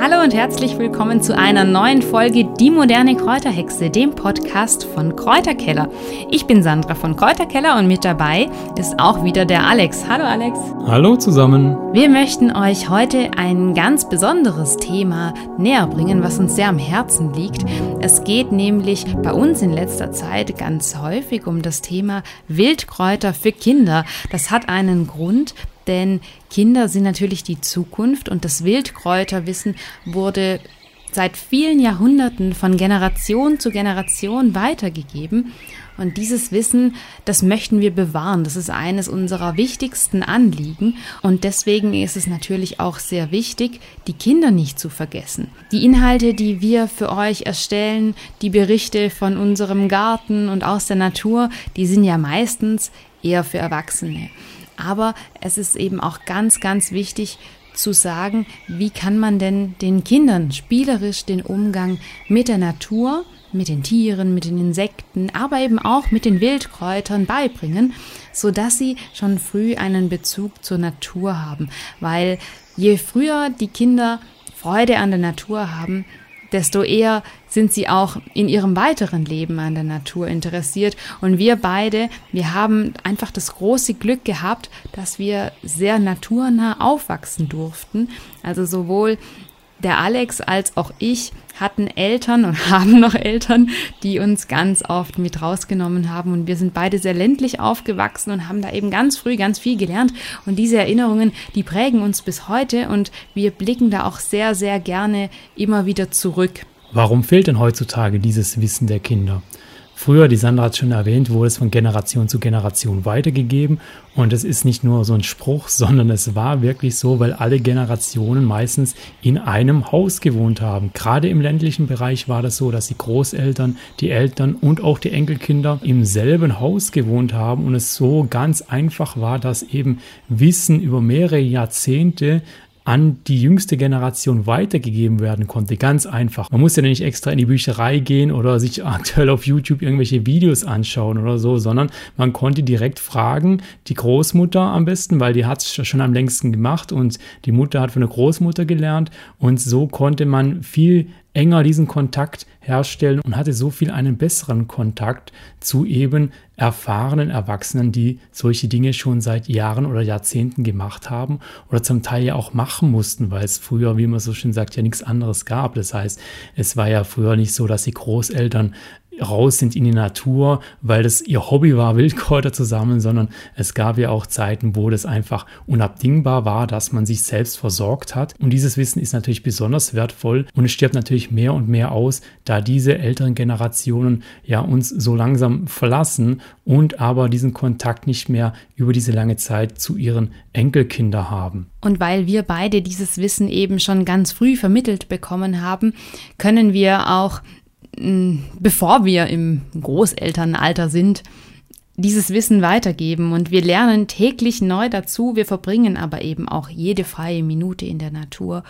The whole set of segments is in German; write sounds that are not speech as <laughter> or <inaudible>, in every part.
Hallo und herzlich willkommen zu einer neuen Folge Die moderne Kräuterhexe, dem Podcast von Kräuterkeller. Ich bin Sandra von Kräuterkeller und mit dabei ist auch wieder der Alex. Hallo Alex. Hallo zusammen. Wir möchten euch heute ein ganz besonderes Thema näher bringen, was uns sehr am Herzen liegt. Es geht nämlich bei uns in letzter Zeit ganz häufig um das Thema Wildkräuter für Kinder. Das hat einen Grund, denn Kinder sind natürlich die Zukunft und das Wildkräuterwissen wurde seit vielen Jahrhunderten von Generation zu Generation weitergegeben. Und dieses Wissen, das möchten wir bewahren. Das ist eines unserer wichtigsten Anliegen. Und deswegen ist es natürlich auch sehr wichtig, die Kinder nicht zu vergessen. Die Inhalte, die wir für euch erstellen, die Berichte von unserem Garten und aus der Natur, die sind ja meistens eher für Erwachsene. Aber es ist eben auch ganz, ganz wichtig zu sagen, wie kann man denn den Kindern spielerisch den Umgang mit der Natur, mit den Tieren, mit den Insekten, aber eben auch mit den Wildkräutern beibringen, so dass sie schon früh einen Bezug zur Natur haben, weil je früher die Kinder Freude an der Natur haben, desto eher sind sie auch in ihrem weiteren Leben an der Natur interessiert. Und wir beide, wir haben einfach das große Glück gehabt, dass wir sehr naturnah aufwachsen durften. Also sowohl der Alex als auch ich hatten Eltern und <laughs> haben noch Eltern, die uns ganz oft mit rausgenommen haben. Und wir sind beide sehr ländlich aufgewachsen und haben da eben ganz früh ganz viel gelernt. Und diese Erinnerungen, die prägen uns bis heute und wir blicken da auch sehr, sehr gerne immer wieder zurück. Warum fehlt denn heutzutage dieses Wissen der Kinder? Früher, die Sandra hat schon erwähnt, wurde es von Generation zu Generation weitergegeben. Und es ist nicht nur so ein Spruch, sondern es war wirklich so, weil alle Generationen meistens in einem Haus gewohnt haben. Gerade im ländlichen Bereich war das so, dass die Großeltern, die Eltern und auch die Enkelkinder im selben Haus gewohnt haben und es so ganz einfach war, dass eben Wissen über mehrere Jahrzehnte an die jüngste Generation weitergegeben werden konnte. Ganz einfach. Man muss ja nicht extra in die Bücherei gehen oder sich <laughs> aktuell auf YouTube irgendwelche Videos anschauen oder so, sondern man konnte direkt fragen, die Großmutter am besten, weil die hat es schon am längsten gemacht und die Mutter hat von der Großmutter gelernt und so konnte man viel enger diesen Kontakt herstellen und hatte so viel einen besseren Kontakt zu eben erfahrenen Erwachsenen, die solche Dinge schon seit Jahren oder Jahrzehnten gemacht haben oder zum Teil ja auch machen mussten, weil es früher, wie man so schön sagt, ja nichts anderes gab. Das heißt, es war ja früher nicht so, dass die Großeltern raus sind in die Natur, weil das ihr Hobby war, <laughs> Wildkräuter zu sammeln, sondern es gab ja auch Zeiten, wo das einfach unabdingbar war, dass man sich selbst versorgt hat. Und dieses Wissen ist natürlich besonders wertvoll und es stirbt natürlich mehr und mehr aus, da diese älteren Generationen ja uns so langsam verlassen und aber diesen Kontakt nicht mehr über diese lange Zeit zu ihren Enkelkinder haben. Und weil wir beide dieses Wissen eben schon ganz früh vermittelt bekommen haben, können wir auch bevor wir im Großelternalter sind, dieses Wissen weitergeben. Und wir lernen täglich neu dazu. Wir verbringen aber eben auch jede freie Minute in der Natur.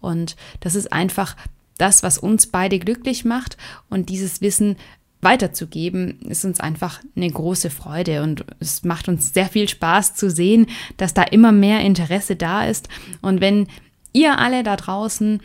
Und das ist einfach das, was uns beide glücklich macht. Und dieses Wissen weiterzugeben, ist uns einfach eine große Freude. Und es macht uns sehr viel Spaß zu sehen, dass da immer mehr Interesse da ist. Und wenn ihr alle da draußen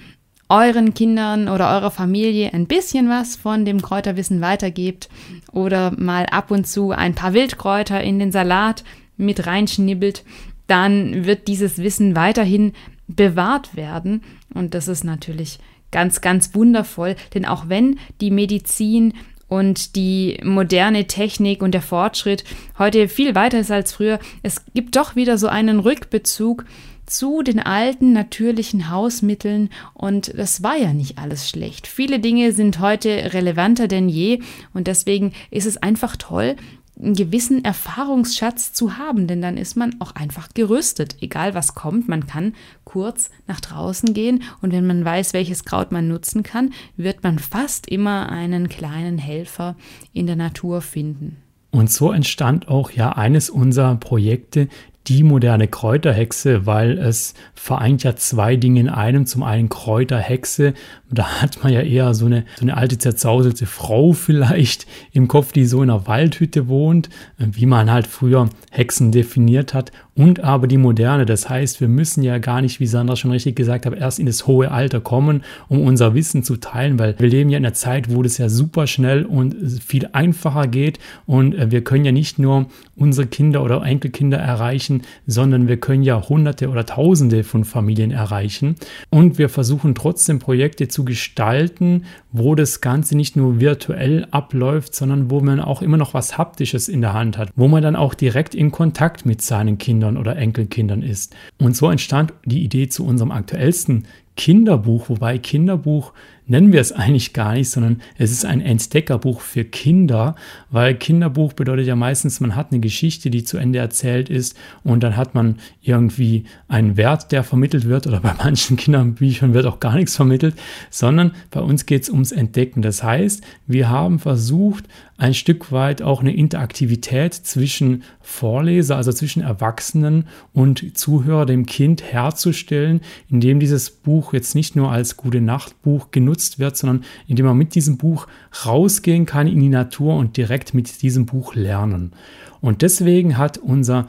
euren Kindern oder eurer Familie ein bisschen was von dem Kräuterwissen weitergebt oder mal ab und zu ein paar Wildkräuter in den Salat mit reinschnibbelt, dann wird dieses Wissen weiterhin bewahrt werden. Und das ist natürlich ganz, ganz wundervoll, denn auch wenn die Medizin und die moderne Technik und der Fortschritt heute viel weiter ist als früher, es gibt doch wieder so einen Rückbezug zu den alten natürlichen Hausmitteln und das war ja nicht alles schlecht. Viele Dinge sind heute relevanter denn je und deswegen ist es einfach toll, einen gewissen Erfahrungsschatz zu haben, denn dann ist man auch einfach gerüstet. Egal was kommt, man kann kurz nach draußen gehen und wenn man weiß, welches Kraut man nutzen kann, wird man fast immer einen kleinen Helfer in der Natur finden. Und so entstand auch ja eines unserer Projekte, die moderne Kräuterhexe, weil es vereint ja zwei Dinge in einem. Zum einen Kräuterhexe, da hat man ja eher so eine, so eine alte zerzauselte Frau vielleicht im Kopf, die so in einer Waldhütte wohnt, wie man halt früher Hexen definiert hat. Und aber die moderne, das heißt, wir müssen ja gar nicht, wie Sandra schon richtig gesagt hat, erst in das hohe Alter kommen, um unser Wissen zu teilen, weil wir leben ja in einer Zeit, wo das ja super schnell und viel einfacher geht und äh, wir können ja nicht nur unsere Kinder oder Enkelkinder erreichen, sondern wir können ja Hunderte oder Tausende von Familien erreichen. Und wir versuchen trotzdem Projekte zu gestalten, wo das Ganze nicht nur virtuell abläuft, sondern wo man auch immer noch was Haptisches in der Hand hat, wo man dann auch direkt in Kontakt mit seinen Kindern oder Enkelkindern ist. Und so entstand die Idee zu unserem aktuellsten Kinderbuch, wobei Kinderbuch nennen wir es eigentlich gar nicht, sondern es ist ein Entdeckerbuch für Kinder, weil Kinderbuch bedeutet ja meistens, man hat eine Geschichte, die zu Ende erzählt ist und dann hat man irgendwie einen Wert, der vermittelt wird oder bei manchen Kinderbüchern wird auch gar nichts vermittelt, sondern bei uns geht es ums Entdecken. Das heißt, wir haben versucht, ein Stück weit auch eine Interaktivität zwischen Vorleser, also zwischen Erwachsenen und Zuhörer, dem Kind herzustellen, indem dieses Buch jetzt nicht nur als gute Nachtbuch genutzt wird, sondern indem man mit diesem Buch rausgehen kann in die Natur und direkt mit diesem Buch lernen. Und deswegen hat unser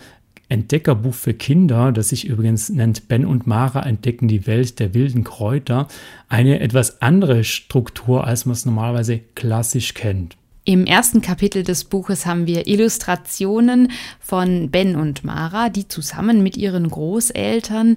Entdeckerbuch für Kinder, das sich übrigens nennt Ben und Mara entdecken die Welt der wilden Kräuter, eine etwas andere Struktur, als man es normalerweise klassisch kennt. Im ersten Kapitel des Buches haben wir Illustrationen von Ben und Mara, die zusammen mit ihren Großeltern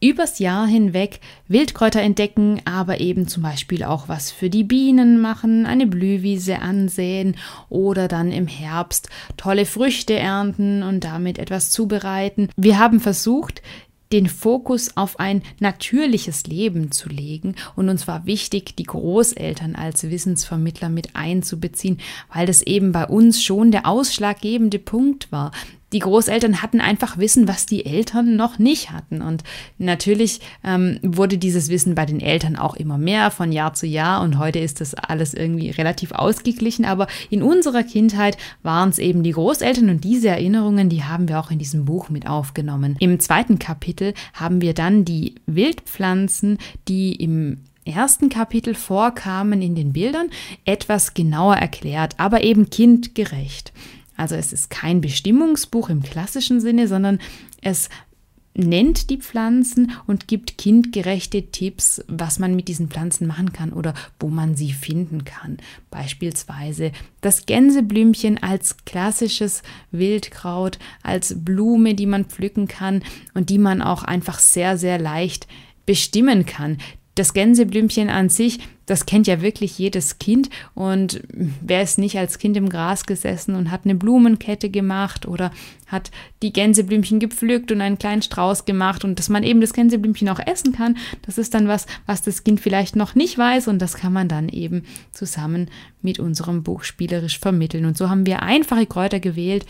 übers Jahr hinweg Wildkräuter entdecken, aber eben zum Beispiel auch was für die Bienen machen, eine Blühwiese ansehen oder dann im Herbst tolle Früchte ernten und damit etwas zubereiten. Wir haben versucht, den Fokus auf ein natürliches Leben zu legen. Und uns war wichtig, die Großeltern als Wissensvermittler mit einzubeziehen, weil das eben bei uns schon der ausschlaggebende Punkt war die Großeltern hatten einfach Wissen, was die Eltern noch nicht hatten. Und natürlich ähm, wurde dieses Wissen bei den Eltern auch immer mehr von Jahr zu Jahr. Und heute ist das alles irgendwie relativ ausgeglichen. Aber in unserer Kindheit waren es eben die Großeltern und diese Erinnerungen, die haben wir auch in diesem Buch mit aufgenommen. Im zweiten Kapitel haben wir dann die Wildpflanzen, die im ersten Kapitel vorkamen in den Bildern, etwas genauer erklärt, aber eben kindgerecht. Also es ist kein Bestimmungsbuch im klassischen Sinne, sondern es nennt die Pflanzen und gibt kindgerechte Tipps, was man mit diesen Pflanzen machen kann oder wo man sie finden kann. Beispielsweise das Gänseblümchen als klassisches Wildkraut, als Blume, die man pflücken kann und die man auch einfach sehr, sehr leicht bestimmen kann das Gänseblümchen an sich, das kennt ja wirklich jedes Kind. Und wer ist nicht als Kind im Gras gesessen und hat eine Blumenkette gemacht oder hat die Gänseblümchen gepflückt und einen kleinen Strauß gemacht und dass man eben das Gänseblümchen auch essen kann, das ist dann was, was das Kind vielleicht noch nicht weiß und das kann man dann eben zusammen mit unserem Buch spielerisch vermitteln. Und so haben wir einfache Kräuter gewählt,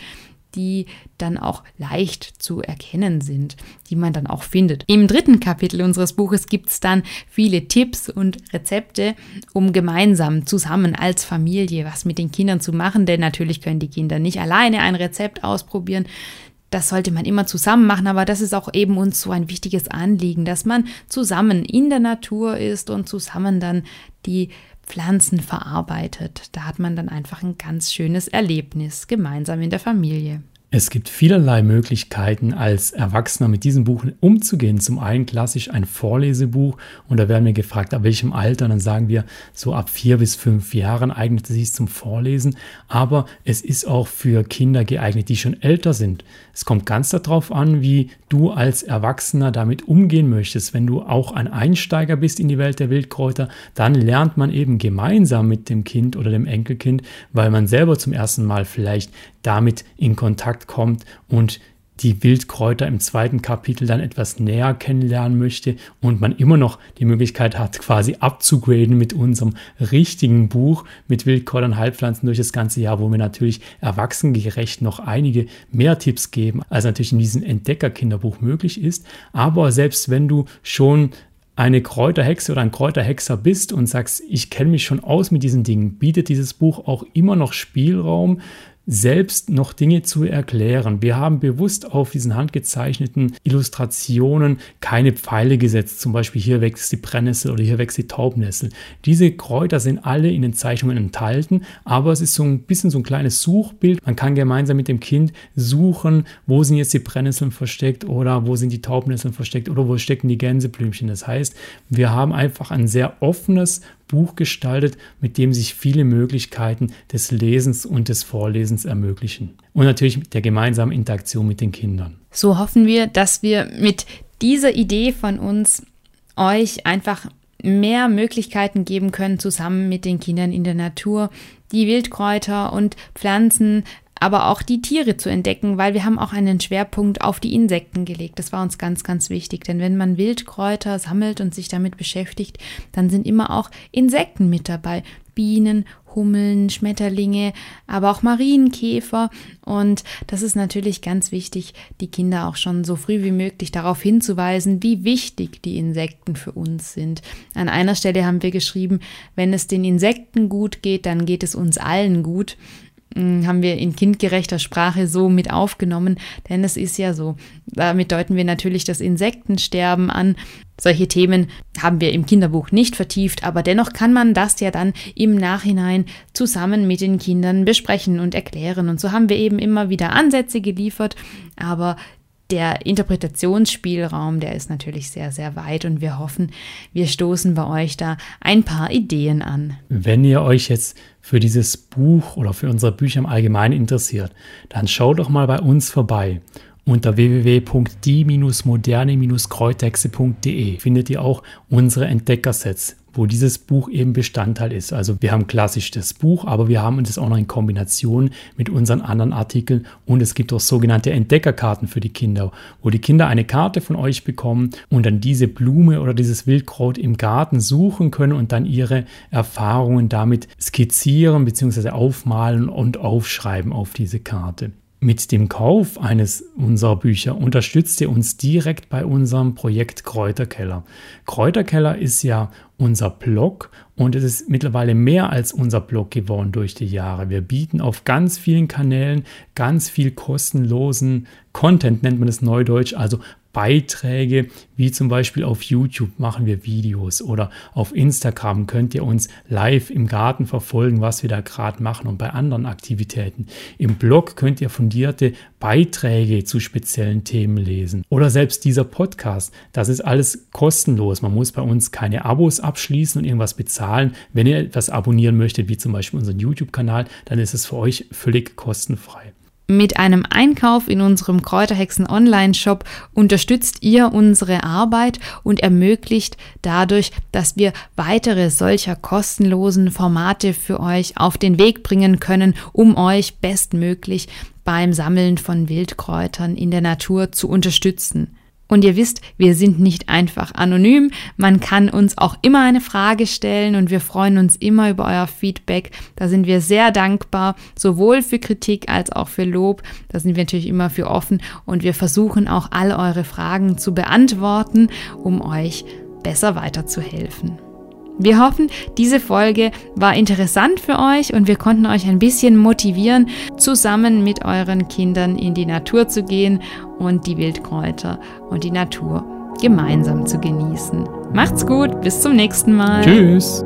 die dann auch leicht zu erkennen sind, die man dann auch findet. Im dritten Kapitel unseres Buches gibt es dann viele Tipps und Rezepte, um gemeinsam zusammen als Familie was mit den Kindern zu machen, denn natürlich können die Kinder nicht alleine ein Rezept ausprobieren. Das sollte man immer zusammen machen, aber das ist auch eben uns so ein wichtiges Anliegen, dass man zusammen in der Natur ist und zusammen dann die Pflanzen verarbeitet. Da hat man dann einfach ein ganz schönes Erlebnis gemeinsam in der Familie. Es gibt vielerlei Möglichkeiten, als Erwachsener mit diesem Buch umzugehen. Zum einen klassisch ein Vorlesebuch und da werden wir gefragt, ab welchem Alter. Dann sagen wir, so ab vier bis fünf Jahren eignet es sich zum Vorlesen. Aber es ist auch für Kinder geeignet, die schon älter sind. Es kommt ganz darauf an, wie du als Erwachsener damit umgehen möchtest. Wenn du auch ein Einsteiger bist in die Welt der Wildkräuter, dann lernt man eben gemeinsam mit dem Kind oder dem Enkelkind, weil man selber zum ersten Mal vielleicht damit in Kontakt kommt und die Wildkräuter im zweiten Kapitel dann etwas näher kennenlernen möchte und man immer noch die Möglichkeit hat, quasi abzugraden mit unserem richtigen Buch mit Wildkräutern, Heilpflanzen durch das ganze Jahr, wo wir natürlich erwachsengerecht noch einige mehr Tipps geben, als natürlich in diesem Entdeckerkinderbuch möglich ist. Aber selbst wenn du schon eine Kräuterhexe oder ein Kräuterhexer bist und sagst, ich kenne mich schon aus mit diesen Dingen, bietet dieses Buch auch immer noch Spielraum selbst noch Dinge zu erklären. Wir haben bewusst auf diesen handgezeichneten Illustrationen keine Pfeile gesetzt. Zum Beispiel hier wächst die Brennnessel oder hier wächst die Taubnessel. Diese Kräuter sind alle in den Zeichnungen enthalten, aber es ist so ein bisschen so ein kleines Suchbild. Man kann gemeinsam mit dem Kind suchen, wo sind jetzt die Brennnesseln versteckt oder wo sind die Taubnesseln versteckt oder wo stecken die Gänseblümchen. Das heißt, wir haben einfach ein sehr offenes Buch gestaltet, mit dem sich viele Möglichkeiten des Lesens und des Vorlesens ermöglichen. Und natürlich mit der gemeinsamen Interaktion mit den Kindern. So hoffen wir, dass wir mit dieser Idee von uns euch einfach mehr Möglichkeiten geben können, zusammen mit den Kindern in der Natur die Wildkräuter und Pflanzen aber auch die Tiere zu entdecken, weil wir haben auch einen Schwerpunkt auf die Insekten gelegt. Das war uns ganz, ganz wichtig, denn wenn man Wildkräuter sammelt und sich damit beschäftigt, dann sind immer auch Insekten mit dabei. Bienen, Hummeln, Schmetterlinge, aber auch Marienkäfer. Und das ist natürlich ganz wichtig, die Kinder auch schon so früh wie möglich darauf hinzuweisen, wie wichtig die Insekten für uns sind. An einer Stelle haben wir geschrieben, wenn es den Insekten gut geht, dann geht es uns allen gut. Hm, haben wir in kindgerechter Sprache so mit aufgenommen, denn es ist ja so. Damit deuten wir natürlich das Insektensterben an. Solche Themen haben wir im Kinderbuch nicht vertieft, aber dennoch kann man das ja dann im Nachhinein zusammen mit den Kindern besprechen und erklären. Und so haben wir eben immer wieder Ansätze geliefert, aber der Interpretationsspielraum, der ist natürlich sehr, sehr weit und wir hoffen, wir stoßen bei euch da ein paar Ideen an. Wenn ihr euch jetzt für dieses Buch oder für unsere Bücher im Allgemeinen interessiert, dann schaut doch mal bei uns vorbei. Unter www.die-moderne-kräuterhexe.de findet ihr auch unsere Entdeckersets, wo dieses Buch eben Bestandteil ist. Also wir haben klassisch das Buch, aber wir haben das auch noch in Kombination mit unseren anderen Artikeln und es gibt auch sogenannte Entdeckerkarten für die Kinder, wo die Kinder eine Karte von euch bekommen und dann diese Blume oder dieses Wildkraut im Garten suchen können und dann ihre Erfahrungen damit skizzieren bzw. aufmalen und aufschreiben auf diese Karte. Mit dem Kauf eines unserer Bücher unterstützt ihr uns direkt bei unserem Projekt Kräuterkeller. Kräuterkeller ist ja unser Blog und es ist mittlerweile mehr als unser Blog geworden durch die Jahre. Wir bieten auf ganz vielen Kanälen ganz viel kostenlosen Content, nennt man es neudeutsch, also Beiträge, wie zum Beispiel auf YouTube machen wir Videos oder auf Instagram könnt ihr uns live im Garten verfolgen, was wir da gerade machen und bei anderen Aktivitäten. Im Blog könnt ihr fundierte Beiträge zu speziellen Themen lesen oder selbst dieser Podcast. Das ist alles kostenlos. Man muss bei uns keine Abos abschließen und irgendwas bezahlen. Wenn ihr etwas abonnieren möchtet, wie zum Beispiel unseren YouTube-Kanal, dann ist es für euch völlig kostenfrei. Mit einem Einkauf in unserem Kräuterhexen Online-Shop unterstützt ihr unsere Arbeit und ermöglicht dadurch, dass wir weitere solcher kostenlosen Formate für euch auf den Weg bringen können, um euch bestmöglich beim Sammeln von Wildkräutern in der Natur zu unterstützen. Und ihr wisst, wir sind nicht einfach anonym. Man kann uns auch immer eine Frage stellen und wir freuen uns immer über euer Feedback. Da sind wir sehr dankbar, sowohl für Kritik als auch für Lob. Da sind wir natürlich immer für offen und wir versuchen auch alle eure Fragen zu beantworten, um euch besser weiterzuhelfen. Wir hoffen, diese Folge war interessant für euch und wir konnten euch ein bisschen motivieren, zusammen mit euren Kindern in die Natur zu gehen und die Wildkräuter und die Natur gemeinsam zu genießen. Macht's gut, bis zum nächsten Mal. Tschüss.